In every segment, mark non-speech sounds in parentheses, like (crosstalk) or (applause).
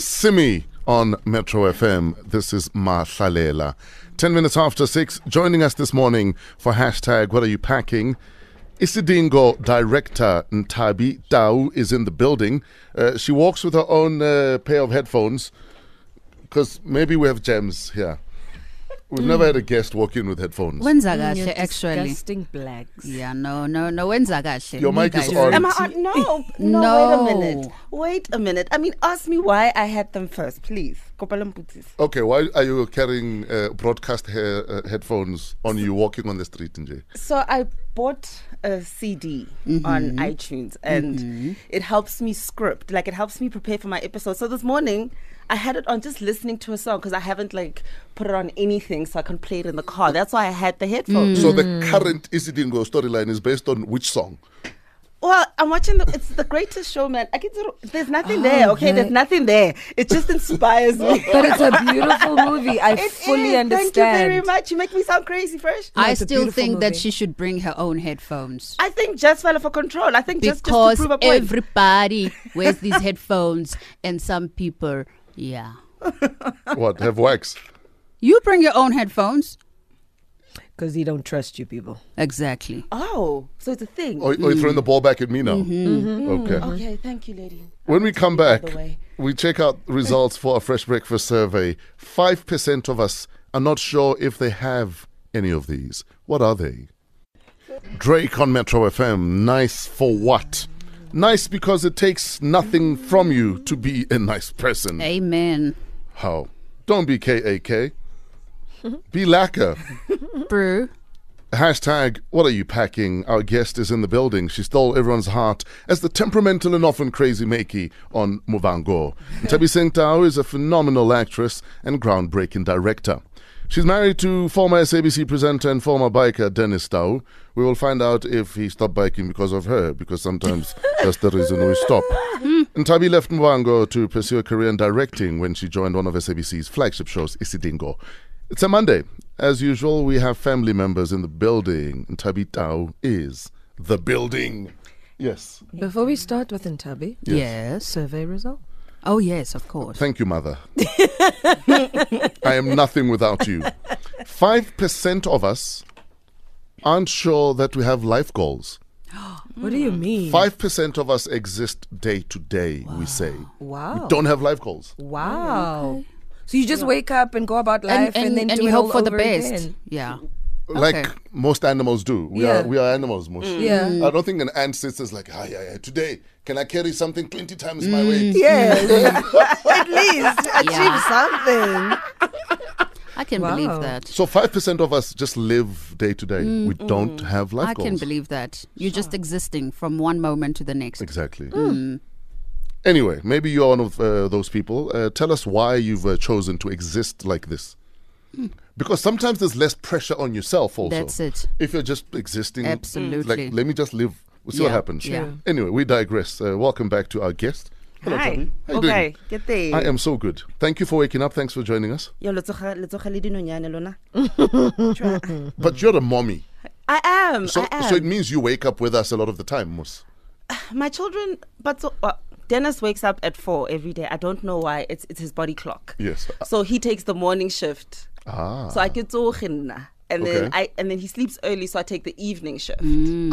Simi on Metro FM. This is Mahlalela. 10 minutes after 6, joining us this morning for hashtag What Are You Packing? Isidingo director Nthabi Tau is in the building. Uh, she walks with her own uh, pair of headphones because maybe we have gems here. We've never had a guest walk in with headphones. Wenza Mm, You're kahle actually. disgusting blacks. Yeah, no, no, no. Wenza kahle. Your mic is on. Am I on? No, no, No. Wait a minute. Wait a minute. I mean, ask me why I had them first, please. Kopalamputis. Okay, why are you carrying uh, broadcast hair, uh, headphones on you walking on the street, Nje? So I bought a CD on iTunes, and it helps me script. Like it helps me prepare for my episode. So this morning. I had it on just listening to a song because I haven't like put it on anything so I can play it in the car. That's why I had the headphones. So the current Isidingo storyline is based on which song? Well, I'm watching the. It's the greatest show, man. I get to. There's nothing there. Oh, okay, there's nothing there. It just inspires me. (laughs) But it's a beautiful movie. I (laughs) It fully is. understand. Thank you very much. You make me sound crazy, fresh. No, I still beautiful think that she should bring her own headphones. I think just fell for control. I think just, just because to prove a point. everybody wears these (laughs) headphones and some people, yeah. (laughs) what? Have wax? You bring your own headphones. Because he don't trust you people. Exactly. oh, so it's a thing. Or, or you throwing the ball back at me now? Mm-hmm. mm-hmm. mm-hmm. Okay. Mm-hmm. Okay, thank you, lady. When we come back, the way. we check out results for a fresh breakfast survey. 5% of us are not sure if they have any of these. What are they? Drake on Metro FM. Nice for what? Nice because it takes nothing from you to be a nice person. Amen. How? Don't be KAK. (laughs) Be lacquer. Brew. Hashtag, what are you packing? Our guest is in the building. She stole everyone's heart as the temperamental and often crazy Makey on Muvhango. (laughs) Tabi Singh Tau is a phenomenal actress and groundbreaking director. She's married to former SABC presenter and former biker Dennis Tau. We will find out if he stopped biking because of her, because sometimes (laughs) that's the reason we stop. And Tabi left Muvhango to pursue a career in directing when she joined one of SABC's flagship shows, Isidingo. It's a Monday. As usual, we have family members in the building, and Tabi Tao is the building. Yes. Before we start with Nthabi, Yes. survey result. Oh, yes, of course. Thank you, mother. I am nothing without you. 5% of us aren't sure that we have life goals. (gasps) What do you mean? 5% of us exist day to day, we say. Wow. We don't have life goals. Wow. So you just wake up and go about life and, and, and, then do you it hope all for the over best. again. Yeah. Like Okay. most animals do. We Yeah. are we are animals, most. Yeah. I don't think an ant sits as like, ah, yeah, yeah, today, can I carry something 20 times my weight? Yes. (laughs) (laughs) At least achieve Yeah. something. I can Wow. believe that. So 5% of us just live day to day. We don't have life I goals. can believe that. You're just existing from one moment to the next. Exactly. Mm. Anyway, maybe you're one of uh, those people. Uh, tell us why you've uh, chosen to exist like this. Because sometimes there's less pressure on yourself also. That's it. If you're just existing. Absolutely. Like, let me just live. We'll see what Yeah, happens. yeah. Anyway, we digress. Uh, welcome back to our guest. Hello, Hi. Tabi. How you okay, doing? get there. I am so good. Thank you for waking up. Thanks for joining us. Yo, letsoga letsoga le dinonyane lona. (laughs) But you're a mommy. I am. So, I am. so it means you wake up with us a lot of the time, Mus. (sighs) my children, but so, uh, Dennis wakes up at four every day. I don't know why. It's it's his body clock. Yes. So he takes the morning shift. Ah. So I get to and then Okay. I and then he sleeps early, so I take the evening shift.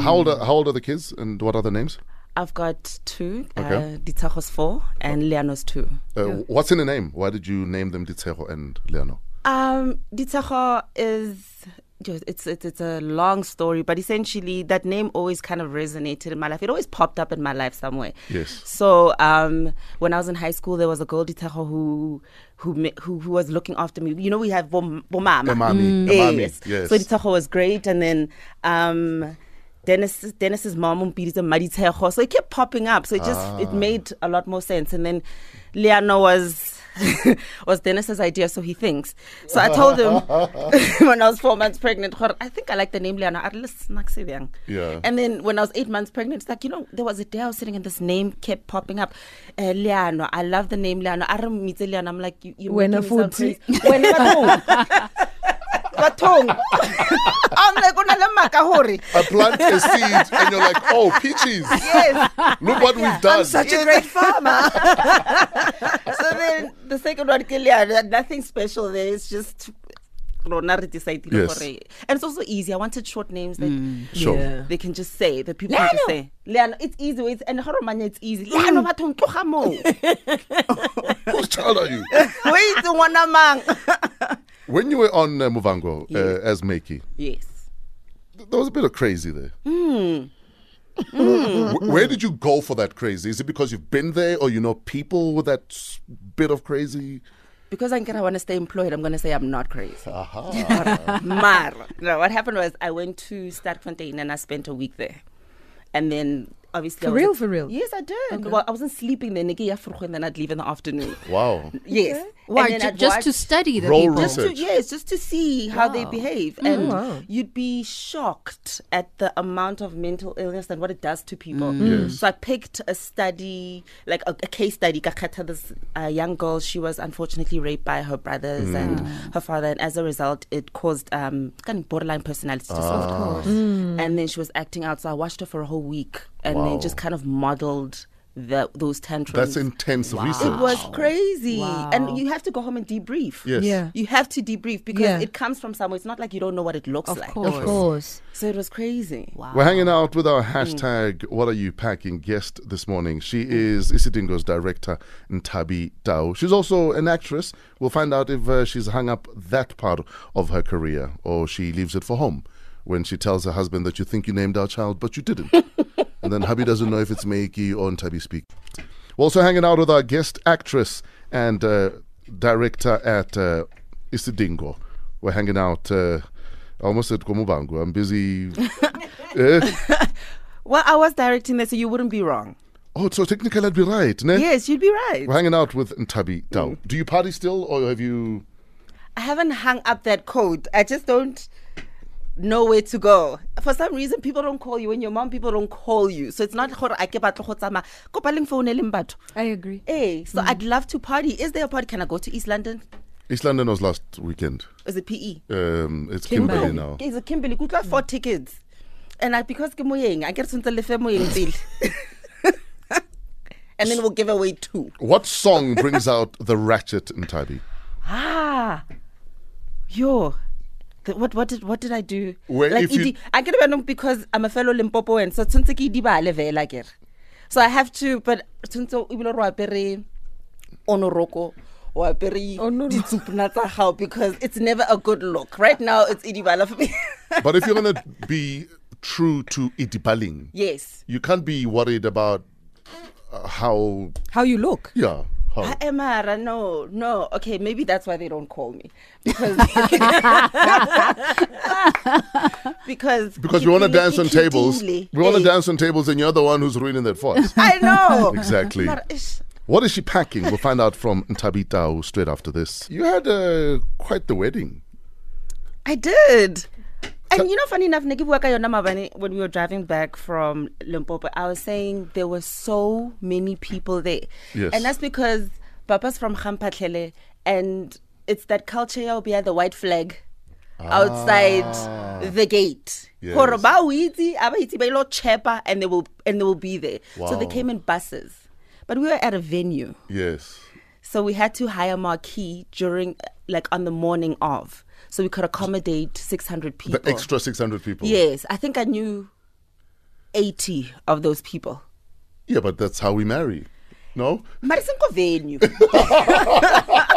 How old are, how old are the kids and what are the names? I've got two. Okay. Uh, Ditachos four and Leanos two. Uh, What's in the name? Why did you name them Ditsejo and Leano? Um, Ditacho is just- it's, it's it's a long story, but essentially that name always kind of resonated in my life. It always popped up in my life somewhere. Yes. So um, when I was in high school, there was a girl who who who who was looking after me. You know, we have bom, bomama. Emami, Mm. Yes. yes. So Ditacho was great, and then um. Dennis, Dennis's mom umpidisa Maditejo. So it kept popping up. So it just Ah. it made a lot more sense. And then Leano was (laughs) was Dennis's idea, so he thinks. So I told him (laughs) (laughs) when I was four months pregnant, I think I like the name Liana At least snack. Yeah. And then when I was eight months pregnant, it's like, you know, there was a day I was sitting and this name kept popping up. Uh, Leano. I love the name Leano. I don't meet Leano. I'm like, you, you When making a me sound foodie. crazy. When a food. bathong i'm like ona le maka hore I plant a seed and you're like, oh, peaches. yes Look what we've done. Such a great farmer. so then the second one ke leano, nothing special there it's just rona re decidile Yes. and it's also easy i wanted short names that Sure. Yeah. they can just say that people can just say leano it's easy it's and how manya it's easy leano bathong tloga moo (laughs) Whose child are you? (laughs) wait ngwana mang (laughs) When you were on uh, Muvhango Yeah. uh, as Makey, yes th- there was a bit of crazy there. Hmm. Mm. Wh- Where did you go for that crazy? Is it because you've been there or you know people with that bit of crazy? because I'm gonna want to stay employed, I'm going to say I'm not crazy. Aha. (laughs) Mar. No, what happened was I went to Sterkfontein and I spent a week there. And then obviously For was- real, for real? Yes, I did. Oh, well, I wasn't sleeping then. Niki ya vroeg and then I'd leave in the afternoon. wow. (laughs) Yes. Why? And then Ju- I'd just to study the Role people. research. just to, yes, just to see how they Wow. behave. Mm, and wow. you'd be shocked at the amount of mental illness and what it does to people. Mm. Mm. Yes. So I picked a study, like a, a case study. Kakata, this uh, young girl, she was unfortunately raped by her brothers and her father. And as a result, it caused um, kind of borderline personality ah. disorder. And then she was acting out. So I watched her for a whole week and Wow. then just kind of modeled the, those tantrums. That's intense research. It was crazy. Wow. And you have to go home and debrief. Yes. Yeah. You have to debrief because Yeah. it comes from somewhere. It's not like you don't know what it looks Of like. course. Of course. So it was crazy. Wow. We're hanging out with our hashtag What Are You Packing guest this morning. She is Isidingo's director, Nthabi Tau. She's also an actress. We'll find out if uh, she's hung up that part of her career or she leaves it for home when she tells her husband that you think you named our child, but you didn't. (laughs) and then hubby doesn't know if it's Meiki or Nthabi speak. We're also hanging out with our guest actress and uh, director at uh, Isidingo. We're hanging out. Uh, I almost said Komubangu. I'm busy. (laughs) Eh? Well, I was directing so you wouldn't be wrong. Oh, so technically I'd be right, ne? Yes, you'd be right. We're hanging out with Nthabi Tau. Do you party still, or have you? I haven't hung up that code. I just don't know where to go. For some reason, people don't call you. When your mom, people don't call you. So it's not gore a ke batla go tsamaya. Kopa le mfouneleng batho. I agree. Hey, so I'd love to party. Is there a party? Can I go to East London? East London was last weekend. Is it PE? Um, it's Kimberley. Kimberley now. Is it Kimberley? Good luck four tickets. And I, because ke moyeng, I get to lefe moyeng pele. (laughs) And then we'll give away two. What song brings out the ratchet in Nthabi? Ah, yo, the, what what did what did I do? Where like if you- I get about because I'm a fellow Limpopoan, so tshwantse ke idibale vela akere. So I have to, but tshwantse ibile ro apere onoroko or apere Onoro- ditsupna tsa gago because it's never a good look. Right now it's idibala for me. (laughs) But if you're gonna be true to Itipaling, yes. you can't be worried about uh, how. How you look. Yeah. How. I am Mara, no, no. Okay, maybe that's why they don't call me because (laughs) because Because we want to dance on tables. We want to dance on tables, and you're the one who's ruining that for us. I know (laughs) Exactly. What is she packing? We'll find out from Nthabi Tau straight after this. You had uh, quite the wedding. I did. And you know, funny enough, Niki Buaka Yona Mabane, when we were driving back from Limpopo, I was saying there were so many people there. Yes. And that's because Papa's from Khampatlele, and it's that culture of be the white flag outside ah. the gate. Yes. Gore ba o itse, a ba itse ba ilo chepa, and they will and they will be there. So they came in buses. But we were at a venue. Yes. So we had to hire marquee during, like, on the morning of, so we could accommodate 600 people. The extra 600 people. Yes, I think I knew 80 of those people. Yeah, but that's how we marry. No? Marisinko venue. (laughs)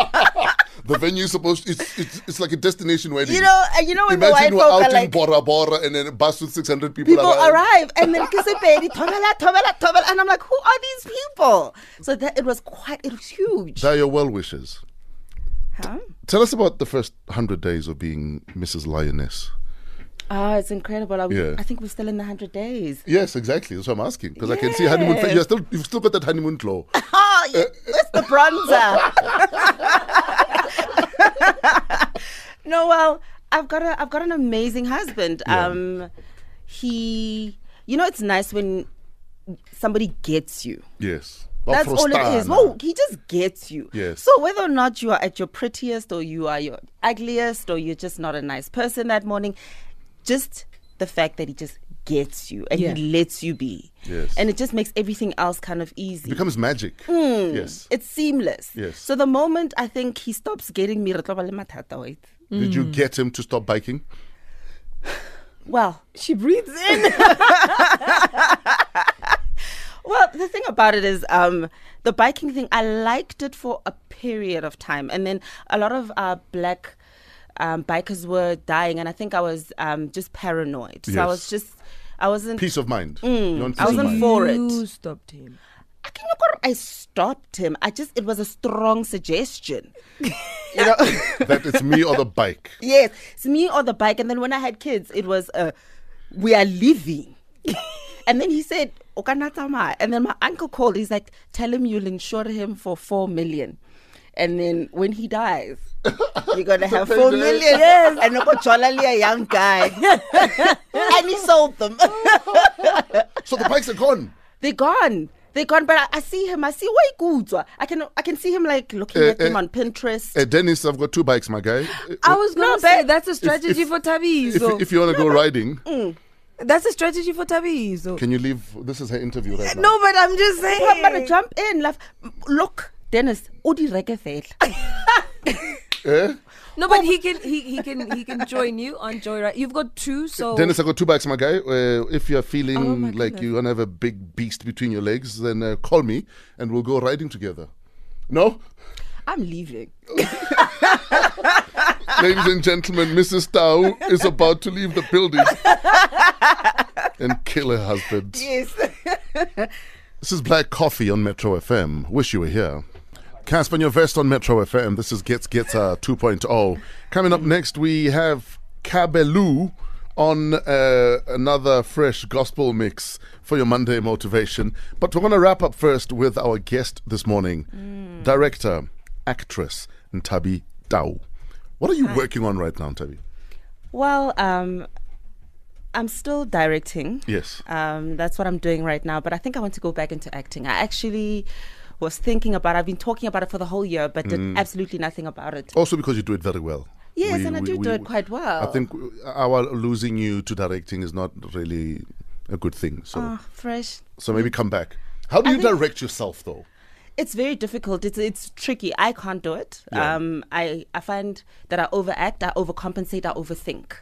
The venue is supposed it's, it's it's like a destination wedding. you know, and you know when the white Imagine we're folk out are in like, Bora Bora and then a bus with 600 people, people arrive. arrive, and then kisipedi, and I'm like, who are these people? So that it was quite, it was huge. They're your well wishers. Huh? Tell us about the first 100 days of being Mrs. Lioness. Oh, it's incredible. I, Yeah. I think we're still in the 100 days. Yes, exactly. That's what I'm asking. Because I can see honeymoon. You're still, you've still got that honeymoon glow. Oh, yeah, it's the bronzer. (laughs) no, well, I've got a I've got an amazing husband. Yeah. Um he you know it's nice when somebody gets you. Yes. Ba That's all it is. frustana. Whoa, he just gets you. Yes. So whether or not you are at your prettiest or you are your ugliest or you're just not a nice person that morning, just the fact that he just gets you and Yeah. he lets you be. Yes. And it just makes everything else kind of easy. It becomes magic. Hmm. Yes. It's seamless. Yes. So the moment I think he stops getting me, re tlo ba le mathata, wait. Did you get him to stop biking? Well, She breathes in. (laughs) (laughs) Well, the thing about it is, um, the biking thing, I liked it for a period of time. And then a lot of uh, black um, bikers were dying. And I think I was um, just paranoid. So I was just, I wasn't, Peace of mind. You want I wasn't mind. for it. You stopped him. I can I stopped him. I just, it was a strong suggestion. (laughs) you know? (laughs) that it's me or the bike. yes, it's me or the bike. And then when I had kids, it was, uh, we are leaving. (laughs) and then he said, "O ka and then my uncle called. He's like, tell him you'll insure him for four million. And then when he dies, (laughs) you're gonna have four million. Yes, and no Cholali, a young guy, (laughs) and he sold them. (laughs) So the bikes are gone. They're gone. They're gone. But I, I see him. I see why good. I can I can see him like looking Eh, at him eh, on Pinterest. Uh, Dennis, I've got two bikes, my guy. Uh, I was gonna No, say that's a strategy if- for Tabi. If, So if you want to go riding, that's a strategy for Tabi. So can you leave? This is her interview right now. no, but I'm just saying. But, but jump in, love. Look, Dennis, udi reke fela. (laughs) Eh? No, but he can he, he can he can join you on Joyride. You've got two, so Dennis, I got two bikes, my guy. Uh, if you're feeling Oh, my like goodness. you want to have a big beast between your legs, then uh, call me and we'll go riding together. No? I'm leaving. (laughs) (laughs) Ladies and gentlemen, Mrs. Tau is about to leave the building (laughs) and kill her husband. Yes. (laughs) This is Black Coffee on Metro FM. Wish you were here. Cassper Nyovest on Metro FM. This is Gets Gets uh, 2.0. Coming up next, we have Kabelu on uh, another fresh gospel mix for your Monday motivation. But we're going to wrap up first with our guest this morning, director, actress, Nthabi Tau. What are you working on right now, Tavi? Well, um, I'm still directing. Yes. Um, that's what I'm doing right now. But I think I want to go back into acting. I actually was thinking about. I've been talking about it for the whole year, but did absolutely nothing about it. Also because you do it very well. Yes, We- and I we- do we- do it quite well. I think our losing you to directing is not really a good thing. So, Ah, fresh. so maybe come back. How do I you direct yourself, though? It's very difficult. It's it's tricky. I can't do it. Yeah. Um, I I find that I overact, I overcompensate, I overthink.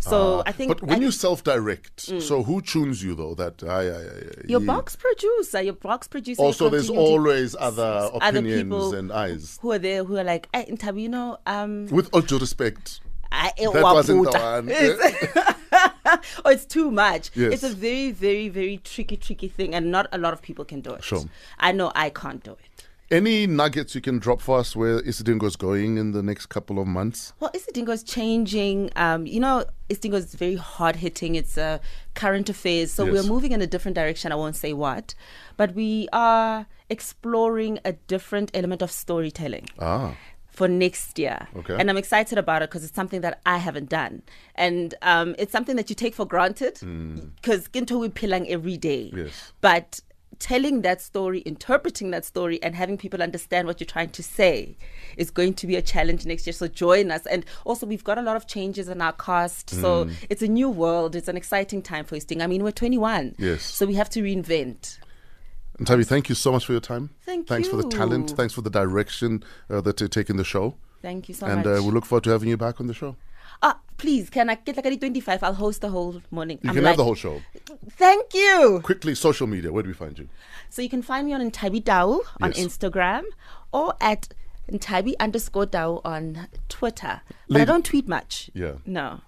So I think But when I- you self-direct, so who tunes you though? That I, I, I your you- box producer, your box producer. Also, there's always other other opinions people and eyes. who are there who are like, hey, Nthabi, you know, um, With all due respect, I, that wasn't the Waputa." one. (laughs) (laughs) (laughs) Oh, it's too much. Yes. It's a very, very, very tricky, tricky thing, and not a lot of people can do it. Sure. I know I can't do it. Any nuggets you can drop for us where Isidingo is going in the next couple of months? Well, Isidingo is changing. Um, you know, Isidingo is very hard hitting. It's a current affairs. So Yes. we're moving in a different direction. I won't say what, but we are exploring a different element of storytelling. Ah, for next year. Okay. And I'm excited about it because it's something that I haven't done. And um, it's something that you take for granted because Ginto we pilang every day. Yes. But telling that story, interpreting that story, and having people understand what you're trying to say is going to be a challenge next year. So join us. And also, we've got a lot of changes in our cast. So it's a new world. It's an exciting time for Sting. I mean, we're 21. Yes. So we have to reinvent. And Tabi, thank you so much for your time. Thank Thanks for the talent. Thanks for the direction uh, that you're taking the show. Thank you so and much. uh, we look forward to having you back on the show. Ah, please, can I get like a 25? I'll host the whole morning. You I'm can like, have the whole show. Thank you. Quickly, social media. Where do we find you? So you can find me on Ntabi Dao on Yes. Instagram or at Ntabi underscore Dao on Twitter. But I don't tweet much. Yeah. No.